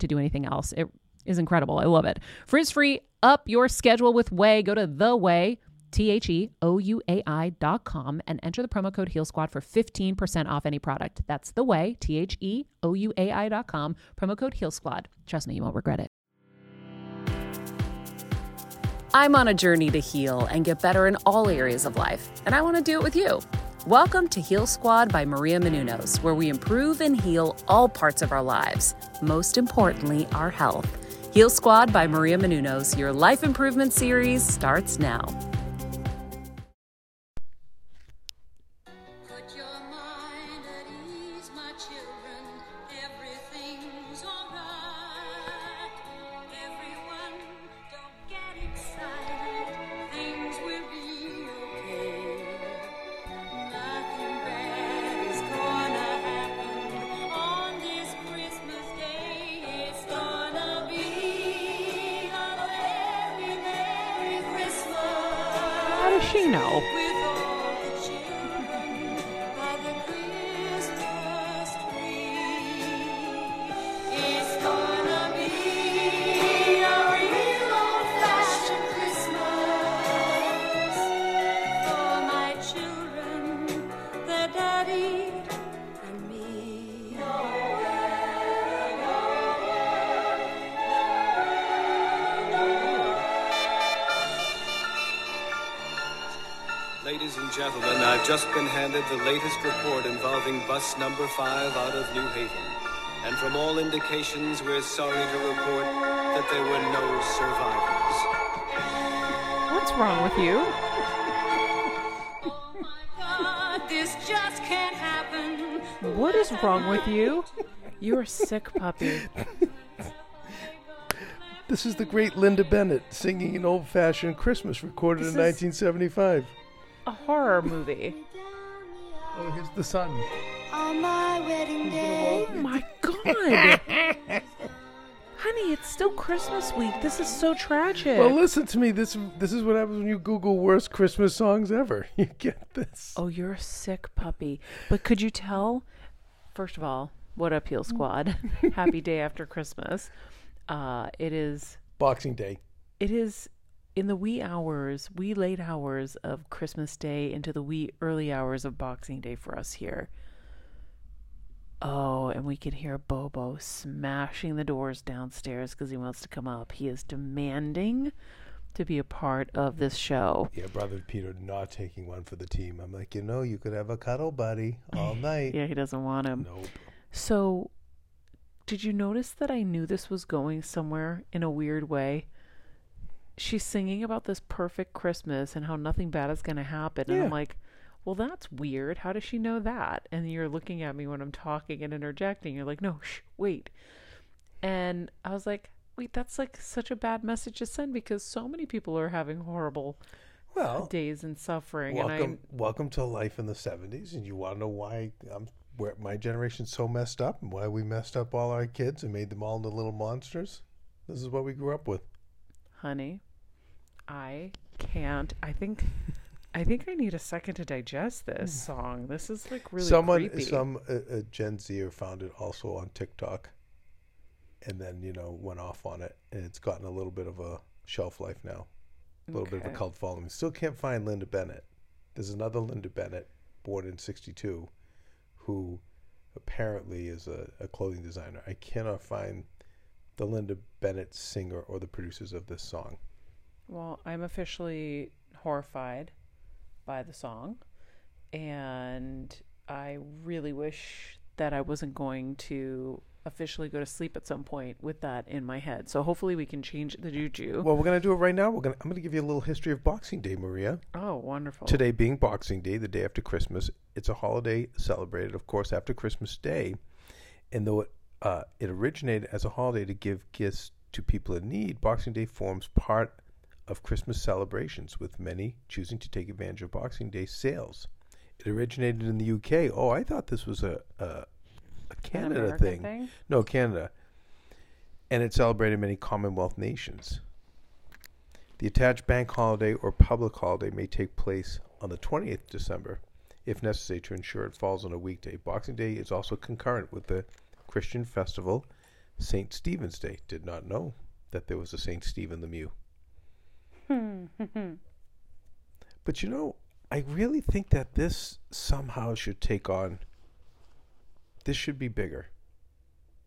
to do anything else. It is incredible. I love it. Frizz free, up your schedule with Ouai. Go to the Ouai. T H E O U A I dot com and enter the promo code Heal Squad for 15% off any product. That's the Ouai, T H E O U A I dot com, promo code Heal Squad. Trust me, you won't regret it. I'm on a journey to heal and get better in all areas of life, and I want to do it with you. Welcome to Heal Squad by Maria Menounos, where we improve and heal all parts of our lives, most importantly, our health. Heal Squad by Maria Menounos, your life improvement series starts now. And gentlemen, I've just been handed the latest report involving bus number five out of New Haven. And from all indications, we're sorry to report that there were no survivors. What's wrong with you? Oh my God, this just can't happen. What is wrong with you? You're a sick puppy. This is the great Linda Bennett singing an old fashioned Christmas recorded in This is- 1975. A horror movie. Oh, here's the sun. On my wedding day. Oh my god. Honey, it's still Christmas week. This is so tragic. Well, listen to me. This this is what happens when you Google worst Christmas songs ever. You get this. oh, you're a sick puppy. But could you tell? First of all, what up, Heal Squad? Happy day after Christmas. Uh, it is. Boxing Day. It is in the wee hours, wee late hours of Christmas Day into the wee early hours of Boxing Day for us here. Oh, and we can hear Bobo smashing the doors downstairs because he wants to come up. He is demanding to be a part of this show. Yeah, brother Peter not taking one for the team. I'm like, you know, you could have a cuddle buddy all night. Yeah, he doesn't want him. Nope. So, did you notice that I knew this was going somewhere in a weird way? She's singing about this perfect Christmas and how nothing bad is going to happen. And I'm like, well, that's weird. How does she know that? And you're looking at me when I'm talking and interjecting. You're like, no, shh, wait. And I was like, wait, that's like such a bad message to send because so many people are having horrible Well, days and suffering. welcome, And welcome to life in the '70s, and you want to know why I'm where my generation's so messed up and why we messed up all our kids and made them all into little monsters. This is what we grew up with. Honey, I can't. I think. I think I need a second to digest this song. This is like really Someone, creepy. some uh, uh, Gen Zer found it also on TikTok, and then you know went off on it, and it's gotten a little bit of a shelf life now, a little bit of a cult following. Still can't find Linda Bennett. There's another Linda Bennett, born in '62, who apparently is a, a clothing designer. I cannot find the Linda Bennett singer or the producers of this song. Well, I'm officially horrified by the song, and I really wish that I wasn't going to officially go to sleep at some point with that in my head. So hopefully we can change the juju. Well, we're gonna do it right now. We're gonna. I'm gonna give you a little history of Boxing Day, Maria. oh, wonderful. Today being Boxing Day, the day after Christmas, it's a holiday celebrated, of course, after Christmas Day. And though it, uh, it originated as a holiday to give gifts to people in need, Boxing Day forms part of Christmas celebrations, with many choosing to take advantage of Boxing Day sales. It originated in the UK. Oh, I thought this was a, a, a Canada thing. thing? No, Canada. And it celebrated many Commonwealth nations. The attached bank holiday or public holiday may take place on the 20th December, if necessary, to ensure it falls on a weekday. Boxing Day is also concurrent with the Christian festival St. Stephen's Day. Did not know that there was a St. Stephen the Mew. but you know, I really think that this somehow should take on. This should be bigger.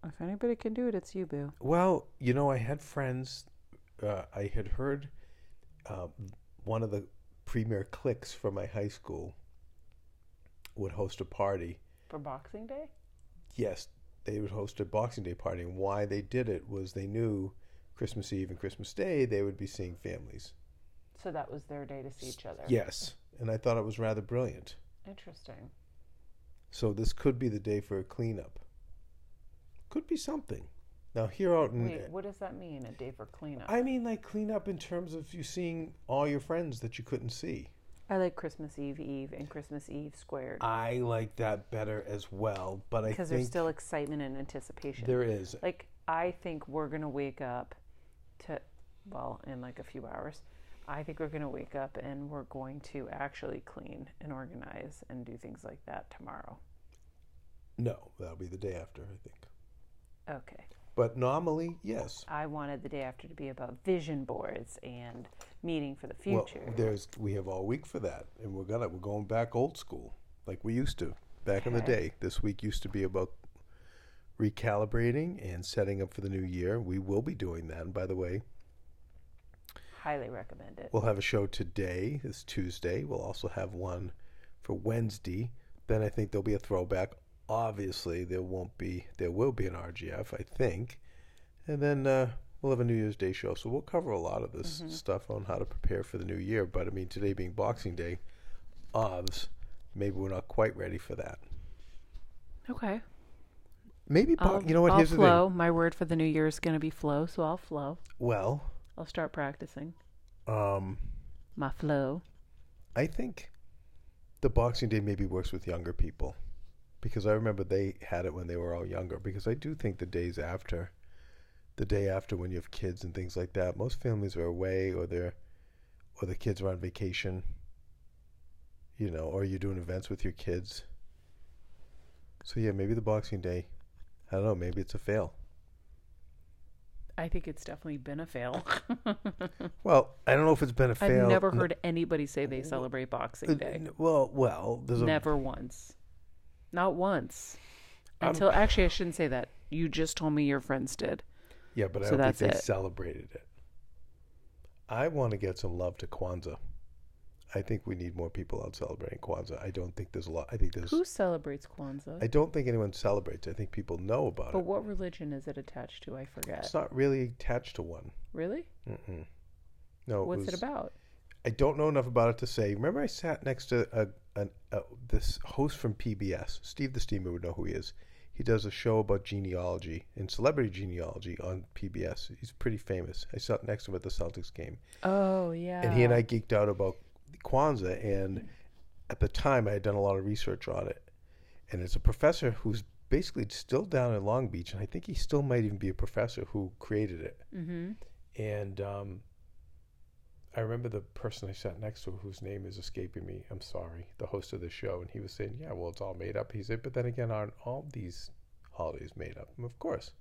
If anybody can do it, it's you, Boo. Well, you know, I had friends. Uh, I had heard uh, one of the premier cliques from my high school would host a party. For Boxing Day? Yes, they would host a Boxing Day party, and why they did it was they knew Christmas Eve and Christmas Day they would be seeing families. So that was their day to see each other. Yes, and I thought it was rather brilliant. Interesting. So this could be the day for a cleanup. Could be something. Now here out in Wait, what does that mean? A day for cleanup? I mean, like cleanup in terms of you seeing all your friends that you couldn't see. I like Christmas Eve Eve and Christmas Eve squared I like that better as well, but I because there's still excitement and anticipation. there is. like I think we're gonna wake up to well in like a few hours. I think we're gonna wake up and we're going to actually clean and organize and do things like that tomorrow. No, that'll be the day after, I think. Okay. But normally, yes. I wanted the day after to be about vision boards and meeting for the future. Well, there's we have all week for that, and we're gonna we're going back old school, like we used to back in the day. This week used to be about recalibrating and setting up for the new year. We will be doing that. And by the way, Highly recommend it. We'll have a show today. It's Tuesday. We'll also have one for Wednesday. Then I think there'll be a throwback. Obviously, there won't be. There will be an RGF, I think, and then uh, we'll have a New Year's Day show. So we'll cover a lot of this stuff on how to prepare for the new year. But I mean, today being Boxing Day, odds maybe we're not quite ready for that. okay. Maybe I'll, you know what? I'll Here's flow. My word for the new year is going to be flow, so I'll flow. Well, I'll start practicing um, my flow. I think the Boxing Day maybe works with younger people because I remember they had it when they were all younger. Because I do think the days after, the day after when you have kids and things like that, most families are away or they're or the kids are on vacation. You know, or you're doing events with your kids. So yeah, maybe the Boxing Day. I don't know. Maybe it's a fail. I think it's definitely been a fail. Well, I don't know if it's been a fail. I've never heard anybody say they celebrate Boxing Day. Well, well, there's a Never once. Not once. Um, Until actually, I shouldn't say that. You just told me your friends did. Yeah, but I So don't think they it. celebrated it. I want to get some love to Kwanzaa. I think we need more people out celebrating Kwanzaa. I don't think there's a lot. I think there's. Who celebrates Kwanzaa? I don't think anyone celebrates. I think people know about but it. But what religion is it attached to? I forget. It's not really attached to one. Really? Mm-mm. No. What's it was- about? I don't know enough about it to say. Remember, I sat next to a, an a, this host from PBS, Steve the Steamer would know who he is. He does a show about genealogy and celebrity genealogy on PBS. He's pretty famous. I sat next to him at the Celtics game, Oh yeah. and he and I geeked out about Kwanzaa. And at the time, I had done a lot of research on it. And it's a professor who's basically still down in Long Beach, and I think he still might even be a professor who created it. Mm-hmm. And um, I remember the person I sat next to, whose name is escaping me. I'm sorry, the host of the show, and he was saying, "Yeah, well, it's all made up." He said, "But then again, aren't all these holidays made up?" And of course.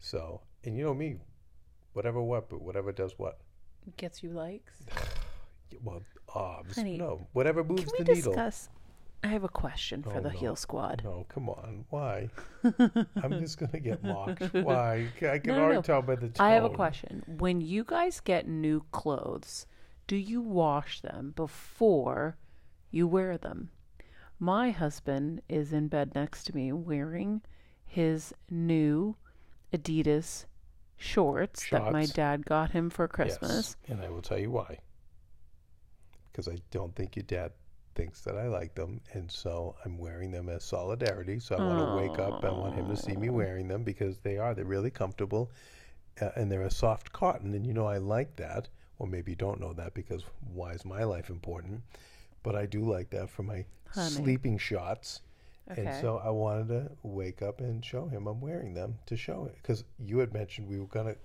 So, and you know me, whatever what, but whatever does what. Gets you likes. Well, obs, Honey, no, whatever moves the needle. discuss? I have a question for Oh, the no. Heal Squad. No, come on, why? I'm just gonna get mocked. Why? I can No, already no. tell by the tone. I have a question. When you guys get new clothes, do you wash them before you wear them? My husband is in bed next to me wearing his new Adidas shorts, that my dad got him for Christmas. Yes, and I will tell you why. Because I don't think your dad thinks that I like them, and so I'm wearing them as solidarity. So I want to wake up. I want him to see me wearing them because they are. They're really comfortable, uh, and they're a soft cotton. And you know I like that. Or maybe you don't know that because why is my life important? But I do like that for my Honey. sleeping shots. Okay. And so I wanted to wake up and show him I'm wearing them to show it because you had mentioned we were gonna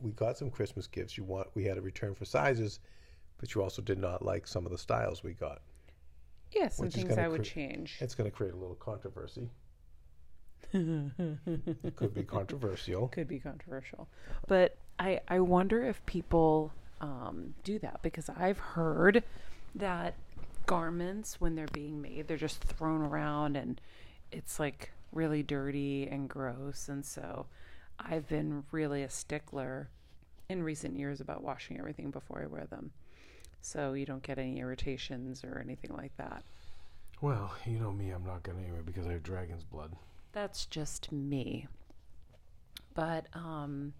we got some Christmas gifts. You want we had a return for sizes, but you also did not like some of the styles we got. yes, and which is things I would cre- change. It's going to create a little controversy. it could be controversial. could be controversial. But I I wonder if people um, do that because I've heard that garments when they're being made they're just thrown around and it's like really dirty and gross and so I've been really a stickler in recent years about washing everything before I wear them. So you don't get any irritations or anything like that. Well, you know me, I'm not going to anyway because I have dragon's blood. That's just me. But um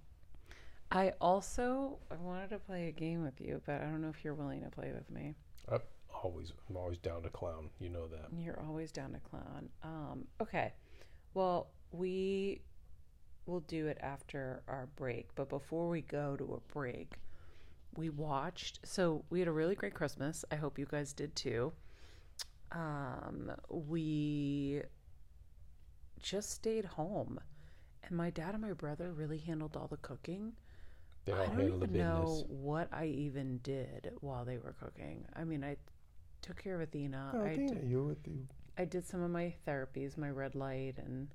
I also I wanted to play a game with you, but I don't know if you're willing to play with me. I'm always, I'm always down to clown. You know that. You're always down to clown. Um okay. Well, we will do it after our break, but before we go to a break, we watched so we had a really great Christmas. I hope you guys did too. Um we just stayed home. And my dad and my brother really handled all the cooking. They all I don't handle even business. know what I even did while they were cooking. I mean, I took care of Athena. Oh, I, Dana, did, you with the I did some of my therapies, my red light and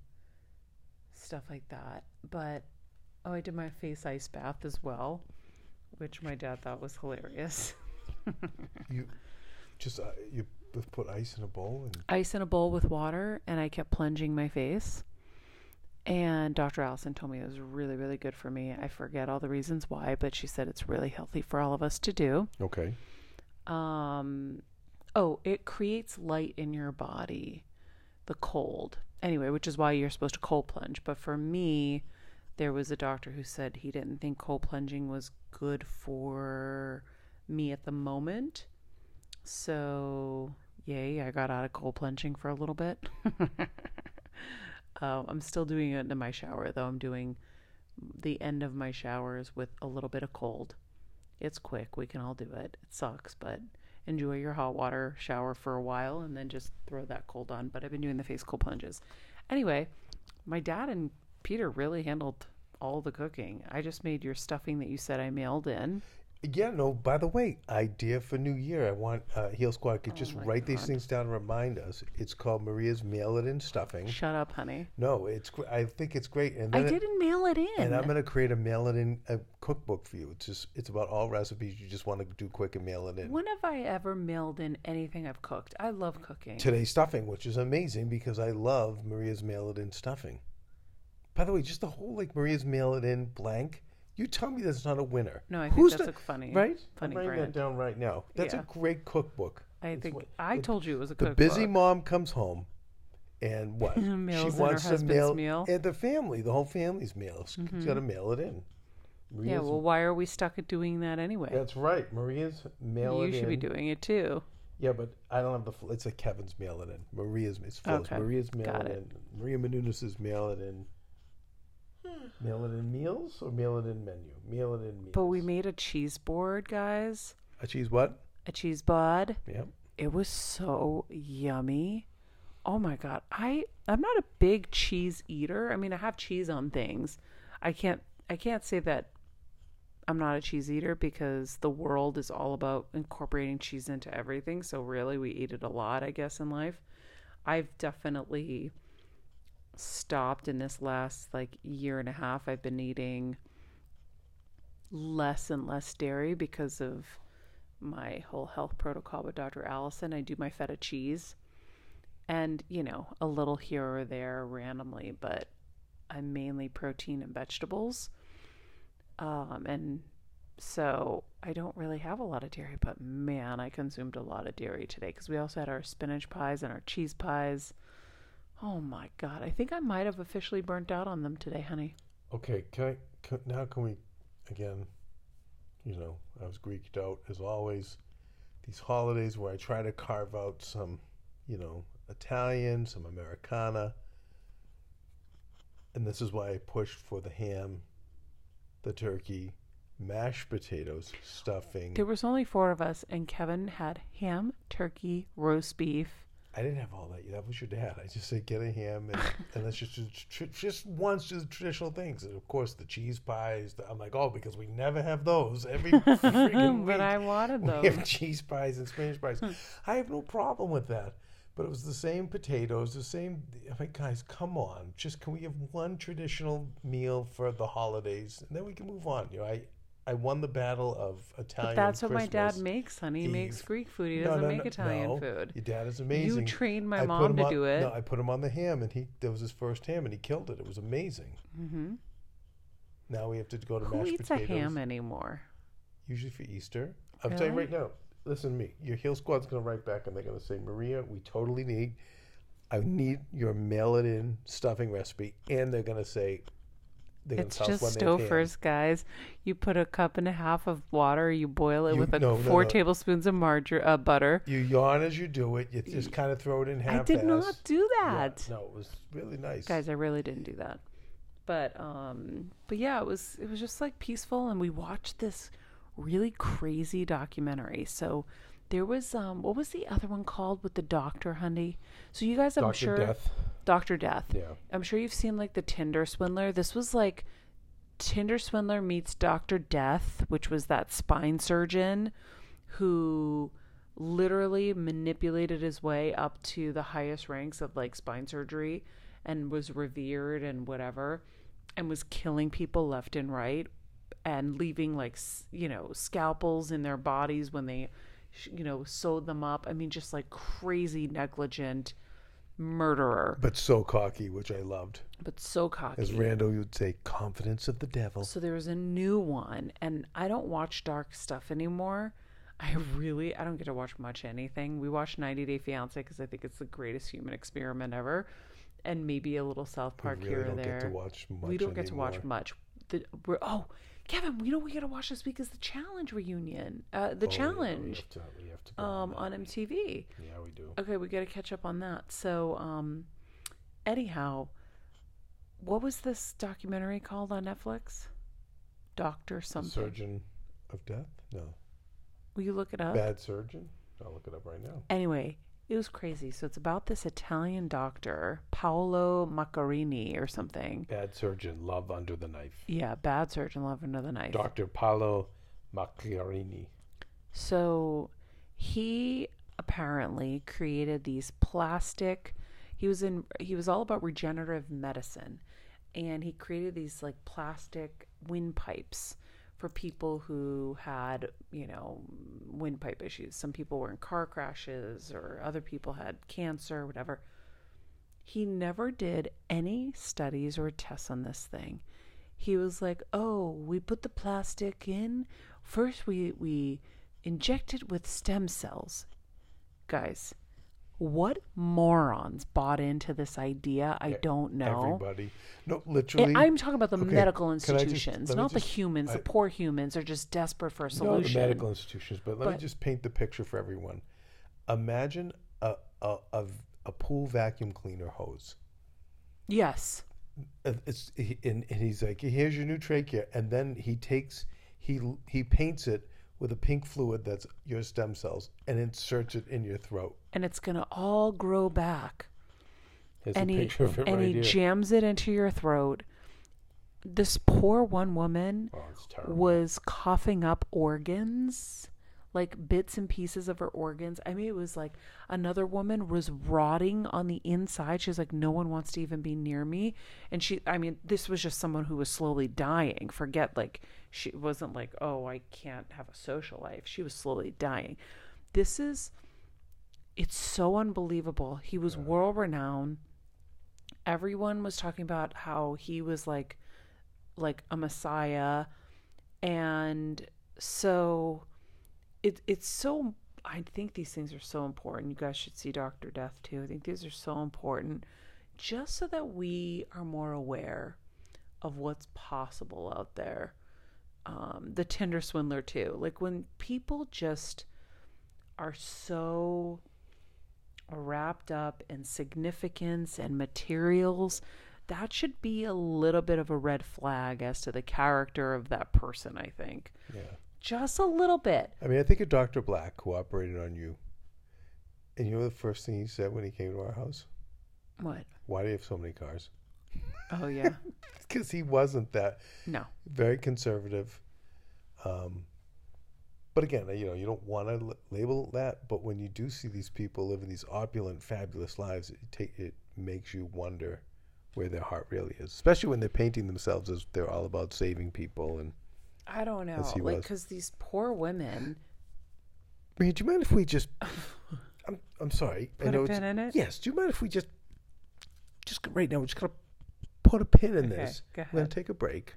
stuff like that. But oh, I did my face ice bath as well, which my dad thought was hilarious. you just uh, you put ice in a bowl and ice in a bowl with water, and I kept plunging my face. And Dr. Allison told me it was really, really good for me. I forget all the reasons why, but she said it's really healthy for all of us to do. okay. Um, oh, it creates light in your body, the cold. Anyway, which is why you're supposed to cold plunge. But for me, there was a doctor who said he didn't think cold plunging was good for me at the moment. So, yay, I got out of cold plunging for a little bit. um, I'm still doing it in my shower, though. I'm doing the end of my showers with a little bit of cold. It's quick. We can all do it. It sucks, but enjoy your hot water shower for a while and then just throw that cold on. But I've been doing the face cold plunges. Anyway, my dad and Peter really handled all the cooking. I just made your stuffing that you said I mailed in. Yeah, no, by the way, idea for New Year. I want uh, Heal Squad could just Oh my write these things down and remind us. It's called Maria's Mail It In Stuffing. Shut up, honey. No, it's I think it's great. And I then it- didn't mail it in. and I'm going to create a mail it in a cookbook for you. It's just it's about all recipes you just want to do quick and mail it in. when have I ever mailed in anything I've cooked? I love cooking. Today's stuffing, which is amazing because I love Maria's Mail It In stuffing. By the way, just the whole like Maria's Mail It In blank You tell me that's not a winner. No, I think Who's that's not- a funny- right. funny I'm writing brand. that down right now. That's Yeah. a great cookbook. I It's think what- I the- told you it was a cookbook. The busy mom comes home, and what Mails she in her wants to mail meal. and the family, the whole family's meal. She's mm-hmm. got to mail it in. Yeah, well, why are we stuck at doing that anyway? that's right. Maria's mail you it should be doing it too. Yeah, but I don't have the. fl- It's like Kevin's mail it in. Maria's it's flows. Okay, Maria's mail got it, it. in. Maria Menounos is mail it in. Mail it in meals or mail it in menu. Mail it in meals. But we made a cheese board, guys. a cheese what? A cheese bod. Yep. It was so yummy. Oh my god. I I'm not a big cheese eater. I mean, I have cheese on things. I can't I can't say that I'm not a cheese eater because the world is all about incorporating cheese into everything. So really we eat it a lot, I guess, in life. I've definitely stopped in this last like year and a half. I've been eating less and less dairy because of my whole health protocol with Dr. Allison. I do my feta cheese and, you know, a little here or there randomly, but I'm mainly protein and vegetables. Um, and so I don't really have a lot of dairy, but man, I consumed a lot of dairy today because we also had our spinach pies and our cheese pies. Oh my God. I think I might have officially burnt out on them today, honey. Okay. Can I? Can, now can we? Again, you know, I was Greeked out as always. These holidays where I try to carve out some, you know, Italian, some Americana, and this is why I pushed for the ham, the turkey, mashed potatoes, stuffing. There was only four of us, and Kevin had ham, turkey, roast beef. I didn't have all that. That was your dad. I just said get a ham and, and let's just do just once do the traditional things. And of course, the cheese pies. The, I'm like, oh, because we never have those every freaking week. But I wanted those. we them. have cheese pies and Spanish pies. Hmm. I have no problem with that. But it was the same potatoes, the same. I'm like, guys, come on. Just can we have one traditional meal for the holidays, and then we can move on. You know, I I won the battle of Italian. But that's what my dad makes, honey. He makes Greek food. He doesn't no, make no, Italian no. food. Your dad is amazing. You trained my I mom to on- do it. No, I put him on the ham, and he that was his first ham, and he killed it. It was amazing. Mm-hmm. Now we have to go to Who mashed eats potatoes. a ham anymore? Usually for Easter. I'm telling you right now. Listen to me. Your Heal Squad's going to write back, and they're going to say, Maria, we totally need. I need your mail it in stuffing recipe, and they're going to say. It's just have guys. You put a cup and a half of water. You boil it You- with a no, no, four no. tablespoons of margarine, uh, butter. You yawn as you do it. You just kind of throw it in half. I did not do that. no, it was really nice. guys i really didn't do that but um but yeah it was it was just like peaceful and we watched this really crazy documentary so there was um what was the other one called with the doctor honey so you guys i'm Dr. sure Death. Dr death. Yeah. i'm sure you've seen like the tinder swindler. This was like tinder swindler meets dr death which was that spine surgeon who literally manipulated his way up to the highest ranks of like spine surgery and was revered and whatever and was killing people left and right and leaving like you know scalpels in their bodies when they you know sewed them up. I mean just like crazy negligent murderer But so cocky, which I loved. but so cocky As Randall would say, confidence of the devil. so there was a new one, and I don't watch dark stuff anymore. I really, I don't get to watch much anything. We watch 90 Day Fiance because I think it's the greatest human experiment ever, and maybe a little South Park really here or don't there. get to watch much we don't get to watch much. The, we're, oh, Kevin, we know we got to watch this week is the challenge reunion, uh, the Oh, yeah, we challenge, have to, we have to um, that. on MTV. Yeah, we do. Okay, we got to catch up on that. So, um, anyhow, what was this documentary called on Netflix? Doctor The something. surgeon of death? No. Will you look it up? Bad surgeon? I'll look it up right now. Anyway, it was crazy. So it's about this Italian doctor, Paolo Macchiarini or something. Bad surgeon, love under the knife. Yeah, bad surgeon, love under the knife. Dr. Paolo Macchiarini. So he apparently created these plastic he was in he was all about regenerative medicine and he created these like plastic windpipes for people who had, you know, windpipe issues. Some people were in car crashes or other people had cancer, whatever. He never did any studies or tests on this thing. he was like, "Oh, we put the plastic in. First we we inject it with stem cells." Guys, what morons bought into this idea? I don't know. Everybody. No, And literally. I'm talking about the Okay, medical just- institutions, let not the just- humans. I- the poor humans are just desperate for a solution. no, the medical institutions. But let me just paint the picture for everyone. Imagine a a, a, a pool vacuum cleaner hose. Yes. Uh, It's and, and he's like, "Here's your new trachea," and then he takes he he paints it with a pink fluid that's your stem cells and inserts it in your throat. And it's going to all grow back. There's and a he, picture of it and right he here. jams it into your throat. This poor one woman oh, was coughing up organs, like bits and pieces of her organs. I mean, it was like another woman was rotting on the inside. She's like, no one wants to even be near me. And she, I mean, this was just someone who was slowly dying. Forget, like, she wasn't like, oh, I can't have a social life. She was slowly dying. This is, it's so unbelievable. He was world renowned. Everyone was talking about how he was like, like a messiah and so it it's so I think these things are so important. You guys should see Dr. Death too. I think these are so important just so that we are more aware of what's possible out there. Um, the Tinder swindler too. Like when people just are so wrapped up in significance and materials, that should be a little bit of a red flag as to the character of that person, I think. yeah. Just a little bit. I mean, I think of Dr. Black who operated on you. And you know the first thing he said when he came to our house? What? Why do you have so many cars? Oh, yeah. Because he wasn't that no. very conservative. Um, but again, you know, you don't want to l- label that. But when you do see these people living these opulent, fabulous lives, it take it makes you wonder where their heart really is. Especially when they're painting themselves as they're all about saving people. And I don't know. He Like, was. because these poor women. I mean, do you mind if we just? I'm I'm sorry. I Put a know it's- pin in it? Yes. Do you mind if we just just right now? We're just gonna put a pin in Okay, this. go We're gonna take a break.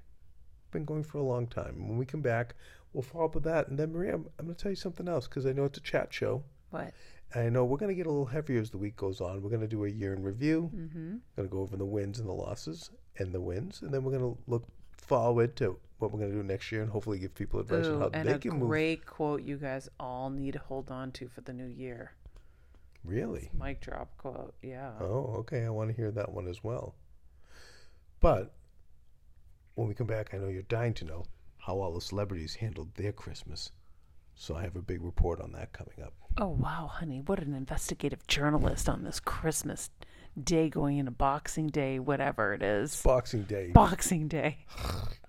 Been going for a long time. When we come back, we'll follow up with that. And then Maria, I'm, I'm gonna tell you something else because I know it's a chat show. What? And I know we're gonna get a little heavier as the week goes on. We're gonna do a year in review. Mm-hmm. Gonna go over the wins and the losses and the wins, and then we're gonna look forward to what we're gonna do next year and hopefully give people advice on Ooh, how and they a can move. great quote you guys all need to hold on to for the new year. Really? Mic drop quote. Yeah. Oh, okay. I want to hear that one as well. But when we come back, I know you're dying to know how all the celebrities handled their Christmas. So I have a big report on that coming up. Oh, wow, honey. What an investigative journalist on this Christmas day going into Boxing Day, whatever it is. Boxing Day. Boxing Day.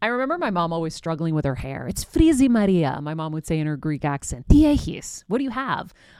I remember my mom always struggling with her hair. It's frizzy Maria, my mom would say in her Greek accent. Diehis, what do you have?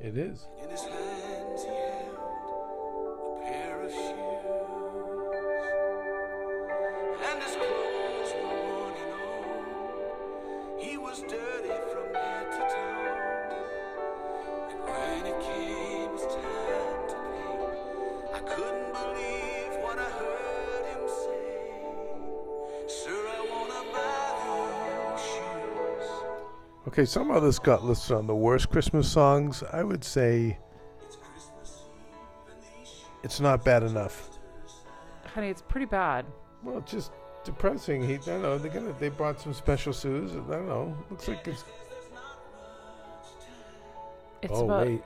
It is. Okay, some of others got listed on the worst Christmas songs. I would say it's not bad enough. Honey, it's pretty bad. Well, just depressing. He, I don't know. They're gonna. They brought some special shoes. I don't know. Looks like it's. It's oh wait.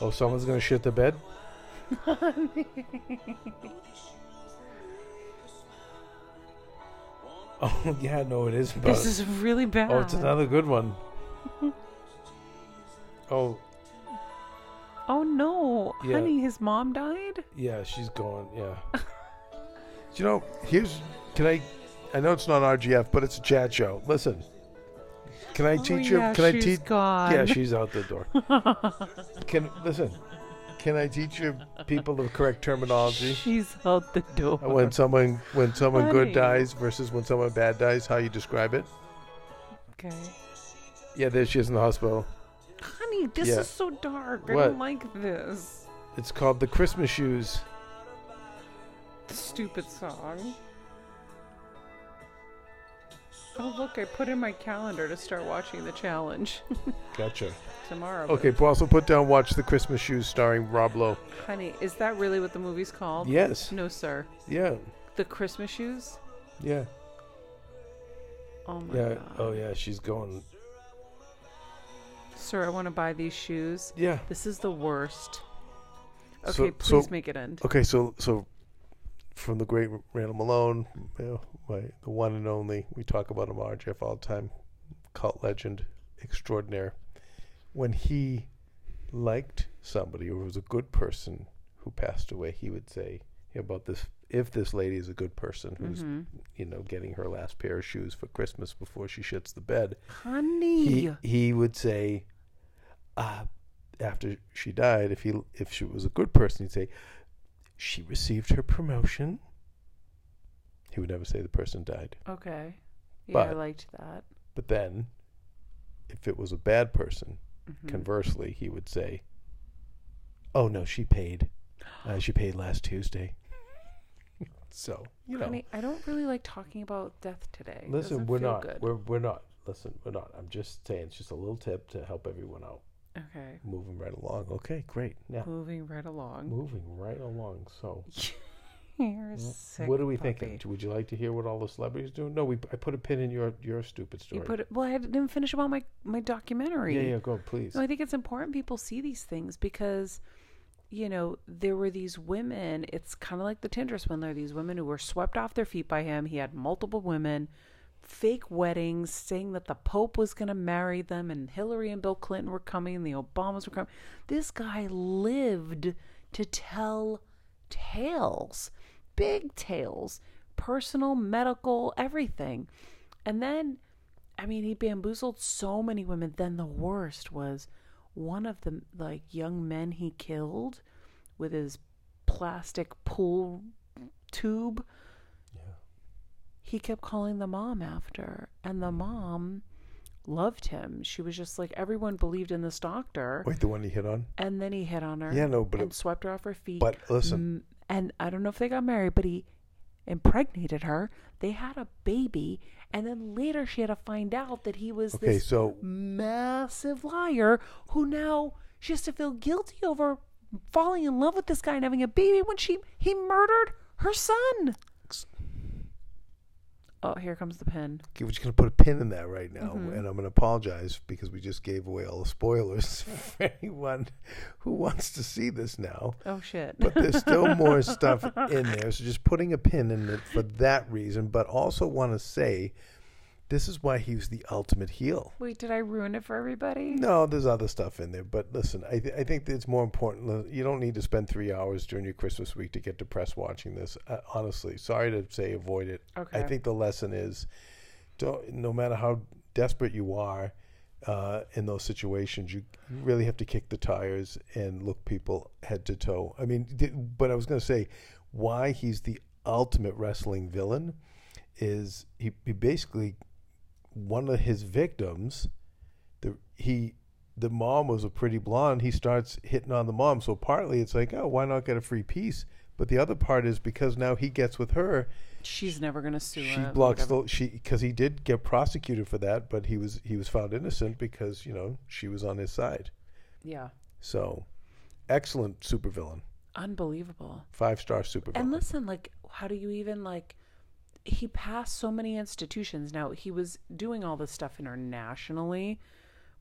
Oh, someone's gonna shit the bed. oh yeah, no, it is. This is really bad. oh, it's another good one. oh Oh no, Yeah. honey, his mom died. yeah, she's gone. Yeah. Do you know? Here's. Can I? I know it's not RGF, but it's a chat show. Listen. Can I oh, teach oh, yeah, you? Can I teach? Gone. Yeah, she's out the door. can listen? Can I teach you people the correct terminology? She's out the door. Uh, when someone when someone good Honey. dies versus when someone bad dies, how you describe it? Okay. Yeah, there she is in the hospital. Honey, this Yeah. is so dark. I What? don't like this. It's called the Christmas shoes. Stupid song. Oh look, I put in my calendar to start watching the challenge Gotcha. tomorrow. Okay, but also put down watch the Christmas shoes starring Rob Lowe. Honey, is that really what the movie's called? Yes. No, sir. Yeah. The Christmas shoes? Yeah. Oh my Yeah. god. Oh yeah, she's going. Sir, I want to buy these shoes. Yeah. This is the worst. Okay, So- please so- make it end. Okay, so so from the great Randall Malone, you know, my the one and only, we talk about him RJF all the time, cult legend extraordinaire. When he liked somebody or was a good person who passed away, he would say about this if this lady is a good person who's Mm-hmm. you know getting her last pair of shoes for Christmas before she shits the bed, Honey. he he would say uh, after she died if he if she was a good person he'd say she received her promotion he would never say the person died okay. Yeah, I liked that. but then if it was a bad person Mm-hmm. conversely he would say oh no she paid uh, she paid last tuesday So you know, Honey, I don't really like talking about death today. listen, Doesn't we're feel not. Good. We're we're not. Listen, we're not. I'm just saying. It's just a little tip to help everyone out. okay. Moving right along. Okay, great. Now Moving right along. moving right along. So. Sick what are we puppy. thinking? Would you like to hear what all the celebrities do? No, we. I put a pin in your your stupid story. You put it. Well, I didn't finish about my my documentary. yeah, yeah. Go, please. No, I think it's important people see these things because, you know, there were these women. It's kind of like the Tinder swindler. These women who were swept off their feet by him. He had multiple women, fake weddings, saying that the Pope was going to marry them, and Hillary and Bill Clinton were coming, and the Obamas were coming. This guy lived to tell tales, big tales, personal, medical, everything. And then I mean, he bamboozled so many women. Then the worst was one of the like young men he killed with his plastic pool tube. He kept calling the mom after, and the mom loved him. She was just like everyone believed in this doctor, Wait, the one he hit on? and then he hit on her. Yeah, no, but and it- swept her off her feet. But listen, and I don't know if they got married, but he impregnated her. They had a baby, and then later she had to find out that he was Okay, this so- massive liar who now she has to feel guilty over falling in love with this guy and having a baby when she he murdered her son. Oh, here comes the pin. Okay, we're just gonna put a pin in that right now, Mm-hmm. and I'm gonna apologize because we just gave away all the spoilers for anyone who wants to see this now. Oh shit. But there's still more stuff in there, so just putting a pin in it for that reason. But also want to say, this is why he was the ultimate heel. Wait, did I ruin it for everybody? No, there's other stuff in there, but listen, I, th- I think that it's more important. You don't need to spend three hours during your Christmas week to get depressed watching this. Uh, honestly, sorry to say, avoid it. Okay. I think the lesson is, don't, no matter how desperate you are uh, in those situations, you really have to kick the tires and look people head to toe. I mean, di- but I was going to say, why he's the ultimate wrestling villain is he, he basically one of his victims the he the mom was a pretty blonde he starts hitting on the mom so partly it's like oh why not get a free piece but the other part is because now he gets with her She's never gonna sue she him. blocks the she because he did get prosecuted for that but he was he was found innocent because you know she was on his side Yeah. so excellent supervillain Unbelievable. five star supervillain And listen, like, how do you even like? He passed so many institutions. Now he was doing all this stuff internationally,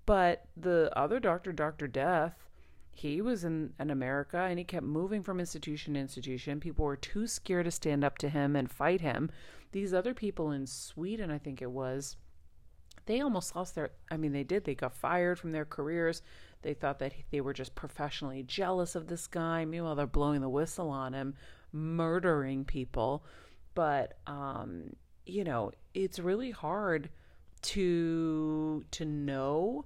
but the other doctor, Doctor Death, he was in, in America and he kept moving from institution to institution. People were too scared to stand up to him and fight him. These other people in Sweden, I think it was, they almost lost their i mean they did they got fired from their careers they thought that they were just professionally jealous of this guy meanwhile they're blowing the whistle on him murdering people but um you know it's really hard to to know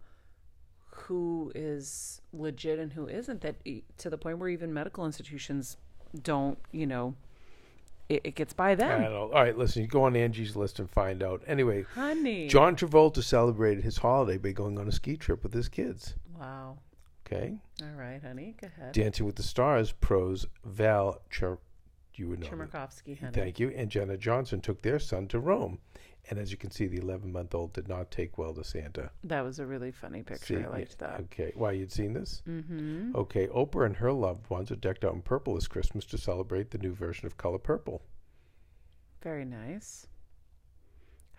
who is legit and who isn't that to the point where even medical institutions don't you know it, it gets by them. All right, listen. You go on Angie's list and find out. Anyway, honey John Travolta celebrated his holiday by going on a ski trip with his kids. wow Okay, all right honey go ahead Dancing with the Stars pros Val you would know. Chmerkovskiy, honey. Thank you. And Jenna Johnson took their son to Rome, and as you can see, the 11 month old did not take well to Santa. That was a really funny picture. See, I liked that. Okay, why you'd seen this? Mm-hmm. Okay, Oprah and her loved ones are decked out in purple this Christmas to celebrate the new version of Color Purple. Very nice.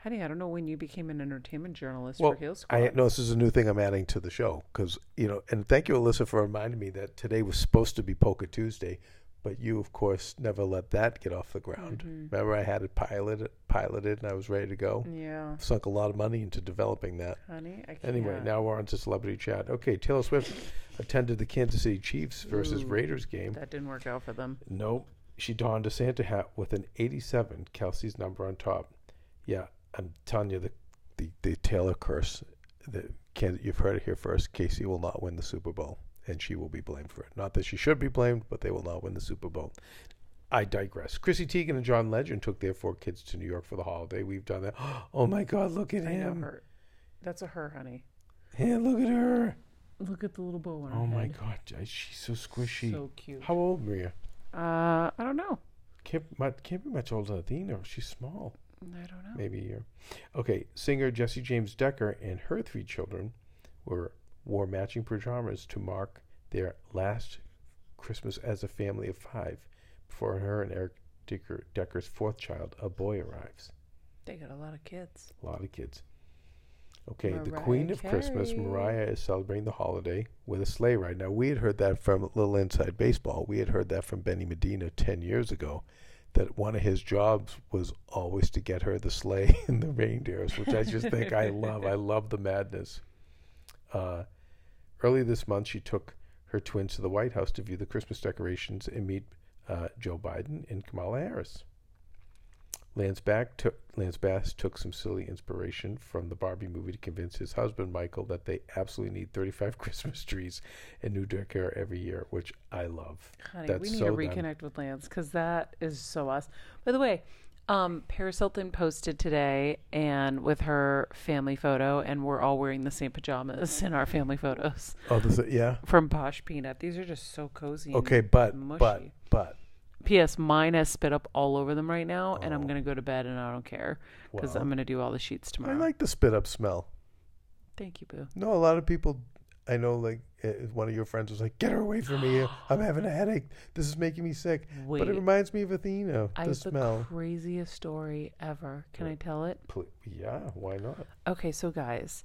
Honey, I don't know when you became an entertainment journalist Well, for Heal Squad. I know this is a new thing I'm adding to the show because you know, and thank you, Alyssa, for reminding me that today was supposed to be Poker Tuesday, but you, of course, never let that get off the ground. Mm-hmm. Remember, I had it piloted, piloted, and I was ready to go. Yeah, Sunk a lot of money into developing that. honey. I can't. Anyway, now we're on to celebrity chat. Okay, Taylor Swift attended the Kansas City Chiefs versus Raiders game. that didn't work out for them. Nope. She donned a Santa hat with an 87, Kelce's number on top. Yeah, I'm telling you, the, the, the Taylor curse, the, can, you've heard it here first. Casey will not win the Super Bowl, and she will be blamed for it. Not that she should be blamed, but they will not win the Super Bowl. I digress. Chrissy Teigen and John Legend took their four kids to New York for the holiday. We've done that. Oh my God, look at I him. That's a her, honey. Hey, look at her. Look at the little bow on her Oh my head. God, she's so squishy. So cute. How old, Maria? Uh, I don't know. can't can't be much older than Athena. She's small. I don't know. maybe a year. Okay, singer Jessie James Decker and her three children were wore matching pajamas to mark their last Christmas as a family of five before her and Eric Decker, Decker's fourth child, a boy, arrives. They got a lot of kids. A lot of kids. Okay, the Mariah Queen of Christmas. Mariah, is celebrating the holiday with a sleigh ride. Now, we had heard that from Little Inside Baseball. We had heard that from Benny Medina 10 years ago, that one of his jobs was always to get her the sleigh and the reindeers, which I just think I love. I love the madness. Uh, early this month, she took her twins to the White House to view the Christmas decorations and meet uh, Joe Biden and Kamala Harris. Lance, Back took, Lance Bass took some silly inspiration from the Barbie movie to convince his husband Michael that they absolutely need 35 Christmas trees and new decor every year, which I love. Honey, That's we need so to done. reconnect with Lance because that is so awesome. By the way, um, Paris Hilton posted today and with her family photo, and we're all wearing the same pajamas in our family photos Oh, this, yeah. from Posh Peanut. These are just so cozy. Okay, but mushy. but but P.S. Mine has spit up all over them right now, and I'm Oh. gonna go to bed and I don't care because Well, I'm gonna do all the sheets tomorrow. I like the spit up smell. Thank you, Boo. No, a lot of people. I know, like uh, one of your friends was like, "Get her away from me! I'm having a headache. This is making me sick." Wait, But it reminds me of Athena. I the have smell. the craziest story ever. Can I tell it? Pl- yeah, why not? Okay, so guys,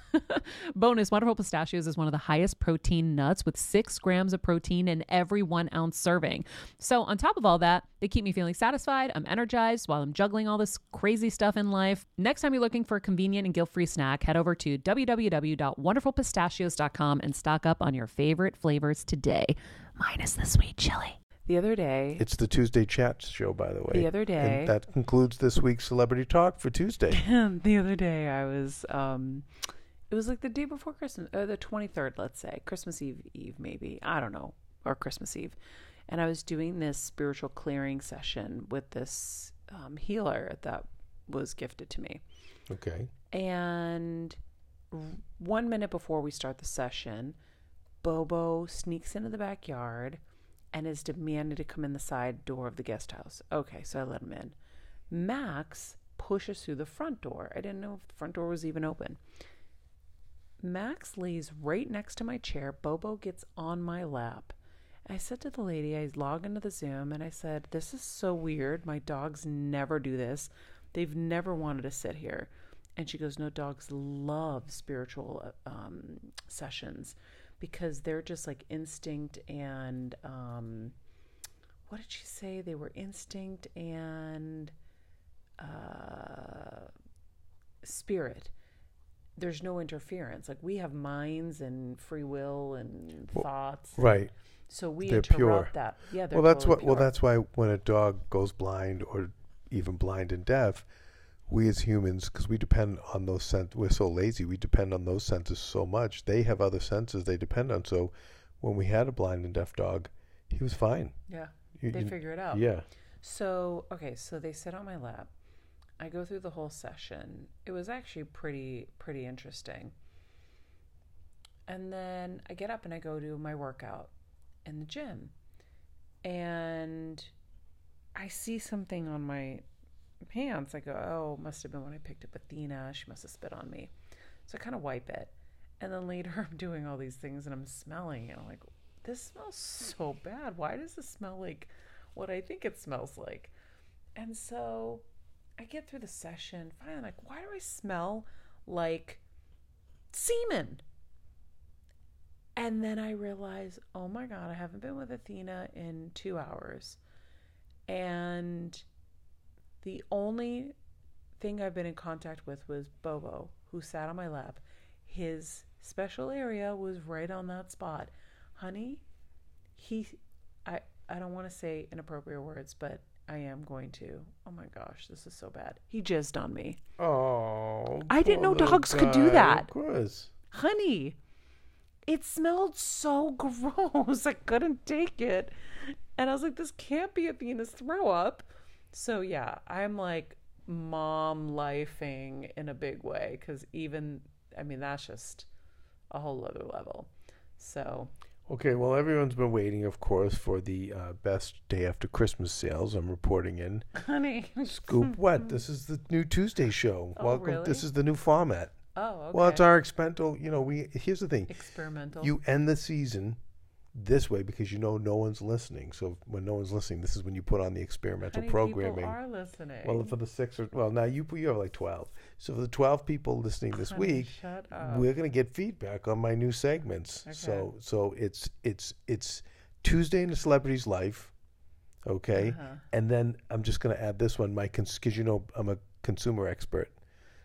Bonus Wonderful Pistachios is one of the highest protein nuts with six grams of protein in every one ounce serving. So, on top of all that, they keep me feeling satisfied. I'm energized while I'm juggling all this crazy stuff in life. Next time you're looking for a convenient and guilt free snack, head over to www.wonderfulpistachios.com and stock up on your favorite flavors today, minus the sweet chili. the other day, It's the Tuesday Chat show, by the way. The other day- And that concludes this week's Celebrity Talk for Tuesday. the other day I was um it was like the day before Christmas or the 23rd let's say Christmas Eve Eve maybe I don't know or Christmas Eve and I was doing this spiritual clearing session with this um, healer that was gifted to me okay. and one minute before we start the session Bobo sneaks into the backyard and is demanding to come in the side door of the guest house okay so I let him in Max pushes through the front door. I didn't know if the front door was even open. Max lays right next to my chair. Bobo gets on my lap. I said to the lady, I log into the Zoom and I said, This is so weird. My dogs never do this. They've never wanted to sit here. And she goes, No, dogs love spiritual um, sessions because they're just like instinct and um, what did she say? They were instinct and uh, spirit. There's no interference. Like we have minds and free will and thoughts. Right. So we They're interrupt pure. that. Yeah, they're Well, that's totally what. Well, that's why when a dog goes blind or even blind and deaf, we as humans, because we depend on those sense, we're so lazy. We depend on those senses so much. They have other senses they depend on. So, when we had a blind and deaf dog, he was fine. yeah. You- They you- figure it out. Yeah. So, okay, so they sit on my lap. I go through the whole session. It was actually pretty pretty interesting. And then I get up and I go do my workout in the gym. And I see something on my pants. I go, "Oh, must have been when I picked up Athena. She must have spit on me." So I kind of wipe it. And then later I'm doing all these things and I'm smelling and I'm like, "This smells so bad. Why does this smell like what I think it smells like. And so I get through the session, finally, like, why do I smell like semen? And then I realize, oh my God, I haven't been with Athena in two hours. And the only thing I've been in contact with was Bobo, who sat on my lap. His special area was right on that spot. Honey, he I I don't want to say inappropriate words, but I am going to. Oh my gosh, this is so bad. He jizzed on me. Oh, I didn't know dogs could do that. Of course. honey it smelled so gross i couldn't take it and i was like this can't be a venus throw up so yeah i'm like mom lifing in a big way because even i mean that's just a whole other level so Okay, well, everyone's been waiting, of course, for the uh, best day after Christmas sales. I'm reporting in. honey Scoop, what? This is the new Tuesday show. Oh, Welcome. really? This is the new format. oh okay Well, it's our experimental. You know, we here's the thing. experimental You end the season this way because you know no one's listening. So when no one's listening, this is when you put on the experimental honey, programming. people are listening Well, for the six or well, now you you have like twelve. So for the twelve people listening this Honey, week, we're gonna get feedback on my new segments. So so it's it's it's Tuesday in the celebrity's life, okay, Uh-huh. and then I'm just gonna add this one, my because you know I'm a consumer expert.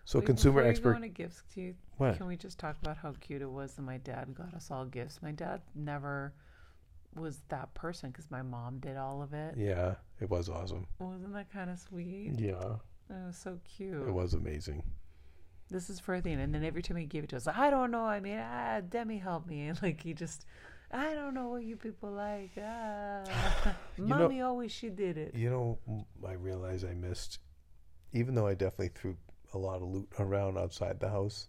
So Wait, consumer expert. You go into gifts, you, What? Can we just talk about how cute it was that my dad got us all gifts? My dad never was that person because my mom did all of it. Yeah, it was awesome. Wasn't that kind of sweet? Yeah, That was so cute. it was amazing. This is for Athena. And then every time he gave it to us, I don't know. I mean, ah, Demi helped me. And like he just, I don't know what you people like. Ah. You know- Mommy always, she did it. You know, I realize I missed, even though I definitely threw a lot of loot around outside the house,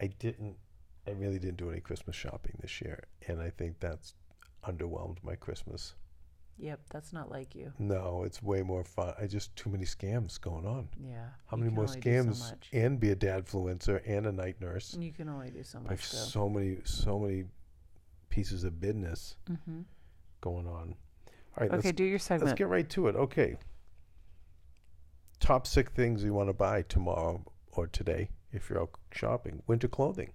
I didn't, I really didn't do any Christmas shopping this year. And I think that's underwhelmed my Christmas. Yep, that's not like you. No, it's way more fun. I just, too many scams going on. Yeah. How many more scams So and be a dadfluencer and a night nurse? You can only do so much. I have though. so many, so many pieces of business Mhm. going on. All right, Okay, do your segment. Let's get right to it. Okay. Top six things you want to buy tomorrow or today if you're out shopping. Winter clothing.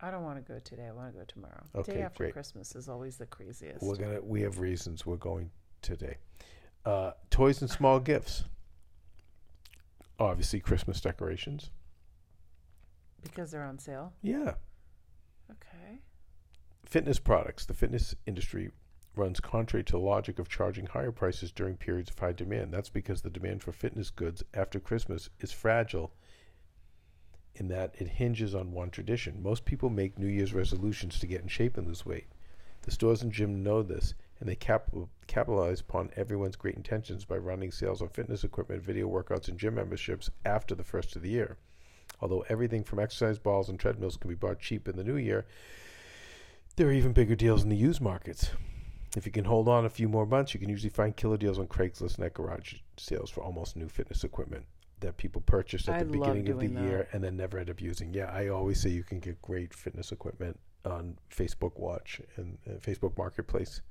I don't want to go today. I want to go tomorrow. Okay, Day after great. Christmas is always the craziest. We're gonna. We have reasons we're going today. Uh, toys and small gifts. Obviously, Christmas decorations. because they're on sale. Yeah. Okay. Fitness products. The fitness industry runs contrary to the logic of charging higher prices during periods of high demand. That's because the demand for fitness goods after Christmas is fragile in that it hinges on one tradition. Most people make New Year's resolutions to get in shape and lose weight. The stores and gym know this, and they cap- capitalize upon everyone's great intentions by running sales on fitness equipment, video workouts, and gym memberships after the first of the year. Although everything from exercise balls and treadmills can be bought cheap in the new year, there are even bigger deals in the used markets. If you can hold on a few more months, you can usually find killer deals on Craigslist and at garage sales for almost new fitness equipment that people purchased at I the beginning of the doing year and then never end up using. Yeah, I always say you can get great fitness equipment on Facebook Watch and uh, Facebook Marketplace.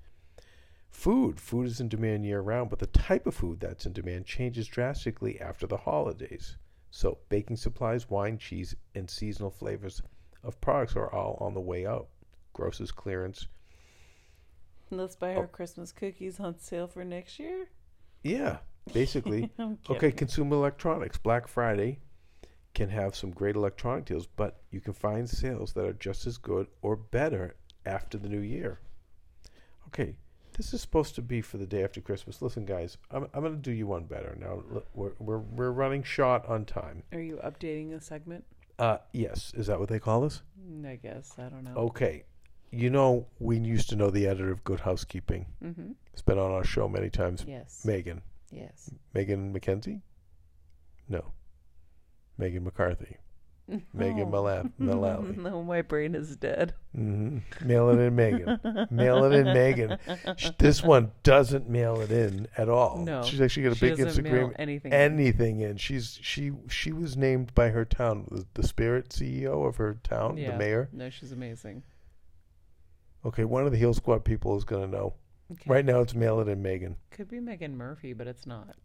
Food. Food is in demand year round, but the type of food that's in demand changes drastically after the holidays. So, baking supplies, wine, cheese, and seasonal flavors of products are all on the way out. Grosses clearance. Let's buy Oh. our Christmas cookies on sale for next year. Yeah, basically. Okay, consumer electronics. Black Friday can have some great electronic deals, but you can find sales that are just as good or better after the new year. Okay, this is supposed to be for the day after Christmas. Listen, guys, I'm, I'm going to do you one better. Now, we're, we're, we're running short on time. Are you updating a segment? Uh, yes, is that what they call us? Mm, I guess. I don't know. Okay. You know, we used to know the editor of Good Housekeeping. Mm-hmm. It's been on our show many times. Yes. Megan. yes. Megan McKenzie? No. Megan McCarthy. Megan Mala- Mullally. no, my brain is dead. hmm Mail it in, Megan. mail it in, Megan. This one doesn't mail it in at all. No, she's actually got a she big Instagram. anything in. in. She's she she was named by her town, the, the spirit CEO of her town, Yeah. the mayor. No, she's amazing. Okay, one of the Heal Squad people is going to know. Okay. Right now, it's mail and Megan. Could be Megan Murphy, but it's not.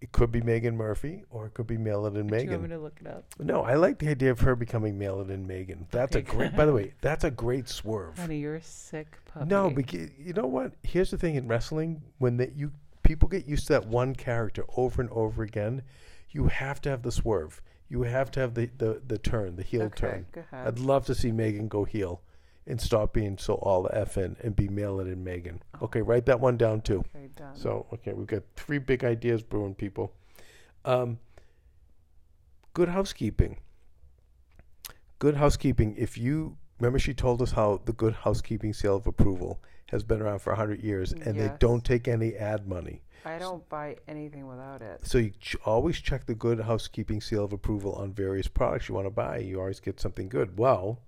It could be Megan Murphy, or it could be mail and Megan. Do you want me to look it up? No, I like the idea of her becoming mail and Megan. That's a great. By the way, that's a great swerve. Honey, you're a sick puppy. No, because you know what? Here's the thing in wrestling: when they, you people get used to that one character over and over again. You have to have the swerve. You have to have the the, the turn, the heel Okay, turn. go ahead. I'd love to see Megan go heel and stop being so all the f in and be mail it in Megan. Okay, write that one down too. Okay, done. So okay, we've got three big ideas brewing, people. Um, good housekeeping. Good housekeeping. If you remember, she told us how the good housekeeping seal of approval has been around for hundred years, and they Yes. don't take any ad money. I don't buy anything without it. So you ch- always check the good housekeeping seal of approval on various products you want to buy. You always get something good. Well,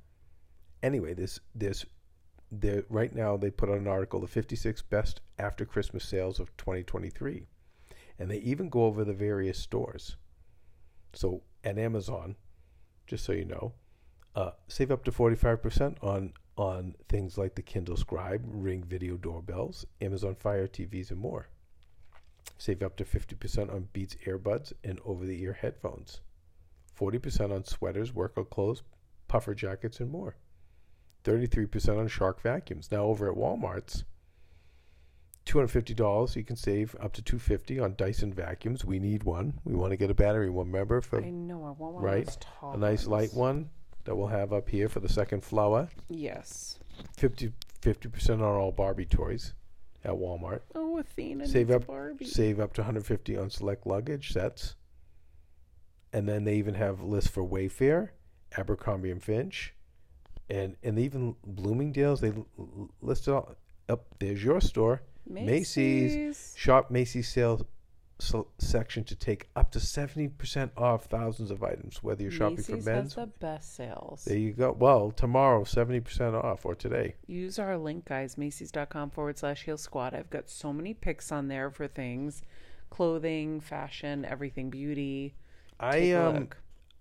anyway, this this right now they put out an article the 56 best after Christmas sales of 2023, and they even go over the various stores. So at Amazon, just so you know, uh, save up to 45% on on things like the Kindle Scribe, Ring video doorbells, Amazon Fire TVs, and more. Save up to 50% on Beats earbuds and over the ear headphones. 40% on sweaters, workout clothes, puffer jackets, and more. 33% on Shark vacuums. Now over at Walmart's, $250 you can save up to 250 on Dyson vacuums. We need one. We want to get a battery one, remember, for I know. I want one right? a nice light one that we'll have up here for the second flower. Yes. 50 percent on all Barbie toys at Walmart. Oh, Athena Save up Barbie. save up to 150 on select luggage sets. And then they even have lists for Wayfair, Abercrombie and Fitch, and and even Bloomingdale's. They listed all up. There's your store, Macy's. Macy's. Shop Macy's sales sel- section to take up to 70% off thousands of items, whether you're shopping Macy's for men's. has the best sales. There you go. Well, tomorrow, 70% off, or today. Use our link, guys, Macy's.com forward slash heal squad. I've got so many picks on there for things clothing, fashion, everything, beauty. I Take a um.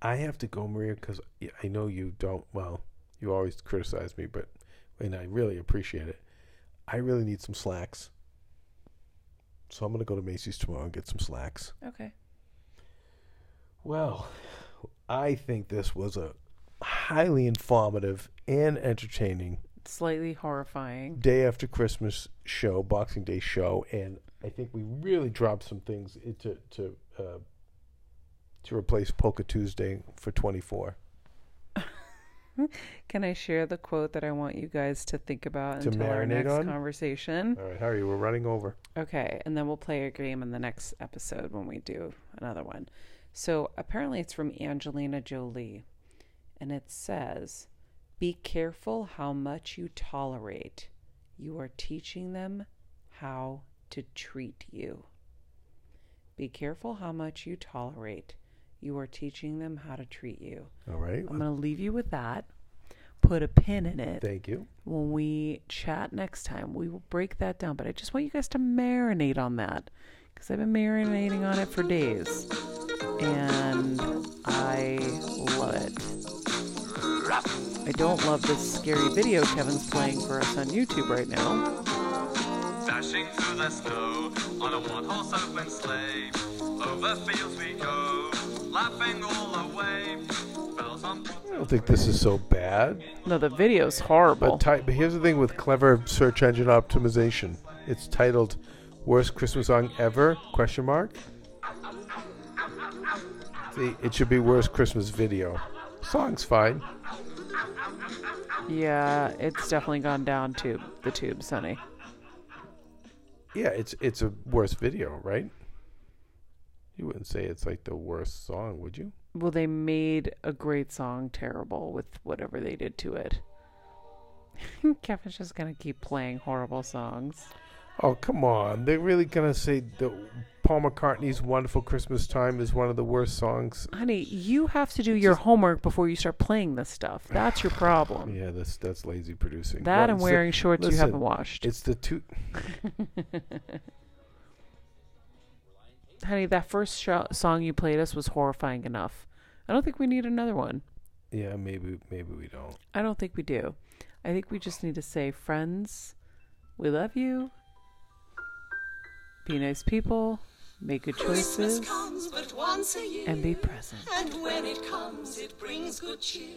I have to go, Maria, because I know you don't. Well, you always criticize me, but and I really appreciate it. I really need some slacks, so I'm gonna go to Macy's tomorrow and get some slacks. Okay. Well, I think this was a highly informative and entertaining Slightly horrifying. day after Christmas show, Boxing Day show, and I think we really dropped some things into to uh, to replace Poker Tuesday for 24. Can I share the quote that I want you guys to think about To until our next on? conversation? All right, Harry, we're running over. Okay, and then we'll play a game in the next episode when we do another one. So apparently it's from Angelina Jolie, and it says, Be careful how much you tolerate. You are teaching them how to treat you. Be careful how much you tolerate. You are teaching them how to treat you. All right. I'm going to leave you with that. Put a pin in it Thank you. when we chat next time, we will break that down. But I just want you guys to marinate on that because I've been marinating on it for days. And I love it. I don't love this scary video Kevin's playing for us on YouTube right now. Dashing through the snow on a one horse open sleigh. Over fields we go, I don't think this is so bad. No, the video's horrible. But, ti- but here's the thing with clever search engine optimization. It's titled "Worst Christmas Song Ever?" Question mark. See, it should be "Worst Christmas Video." Song's fine. yeah, it's definitely gone down to the tubes, honey. Yeah, it's it's a worst video, right? You wouldn't say it's like the worst song, would you? Well, they made a great song terrible with whatever they did to it. Kevin's just gonna keep playing horrible songs. Oh come on! They're really gonna say that Paul McCartney's "Wonderful Christmas Time" is one of the worst songs. Honey, you have to do your homework before you start playing this stuff. That's your problem. Yeah, that's that's lazy producing. That Well, and it's the- wearing shorts you haven't washed. It's the two. Honey, that first sho- song you played us was horrifying enough. I don't think we need another one. Yeah, maybe maybe we don't. I don't think we do. I think we just need to say, friends, we love you. Be nice people. Make good choices. comes but once a year. And be present. And when it comes, it brings good cheer.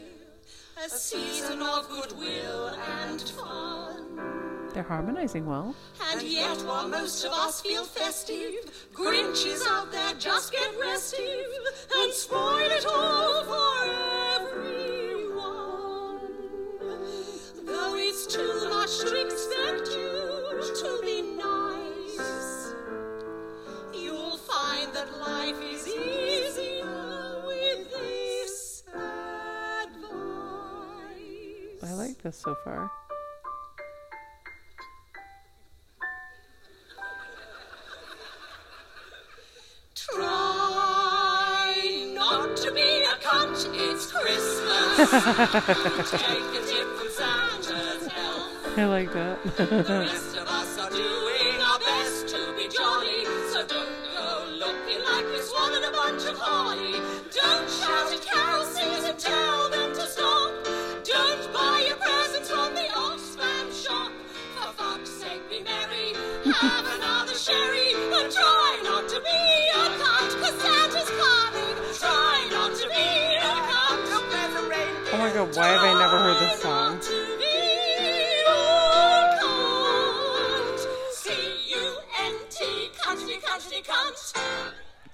A season of goodwill and fun. They're harmonizing well. And yet, while most of us feel festive, Grinches out there just get restive and spoil it all for everyone. Though it's too much to expect you to be nice, you'll find that life is easier with this advice. I like this so far. I like that. Why have I never heard this song?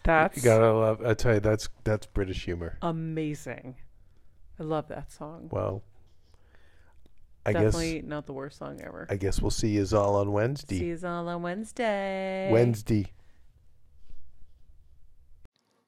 That's You gotta love. I tell you, that's that's British humor. amazing. I love that song. Well, I guess Definitely guess not the worst song ever. I guess we'll see you all on Wednesday. See you all on Wednesday. Wednesday.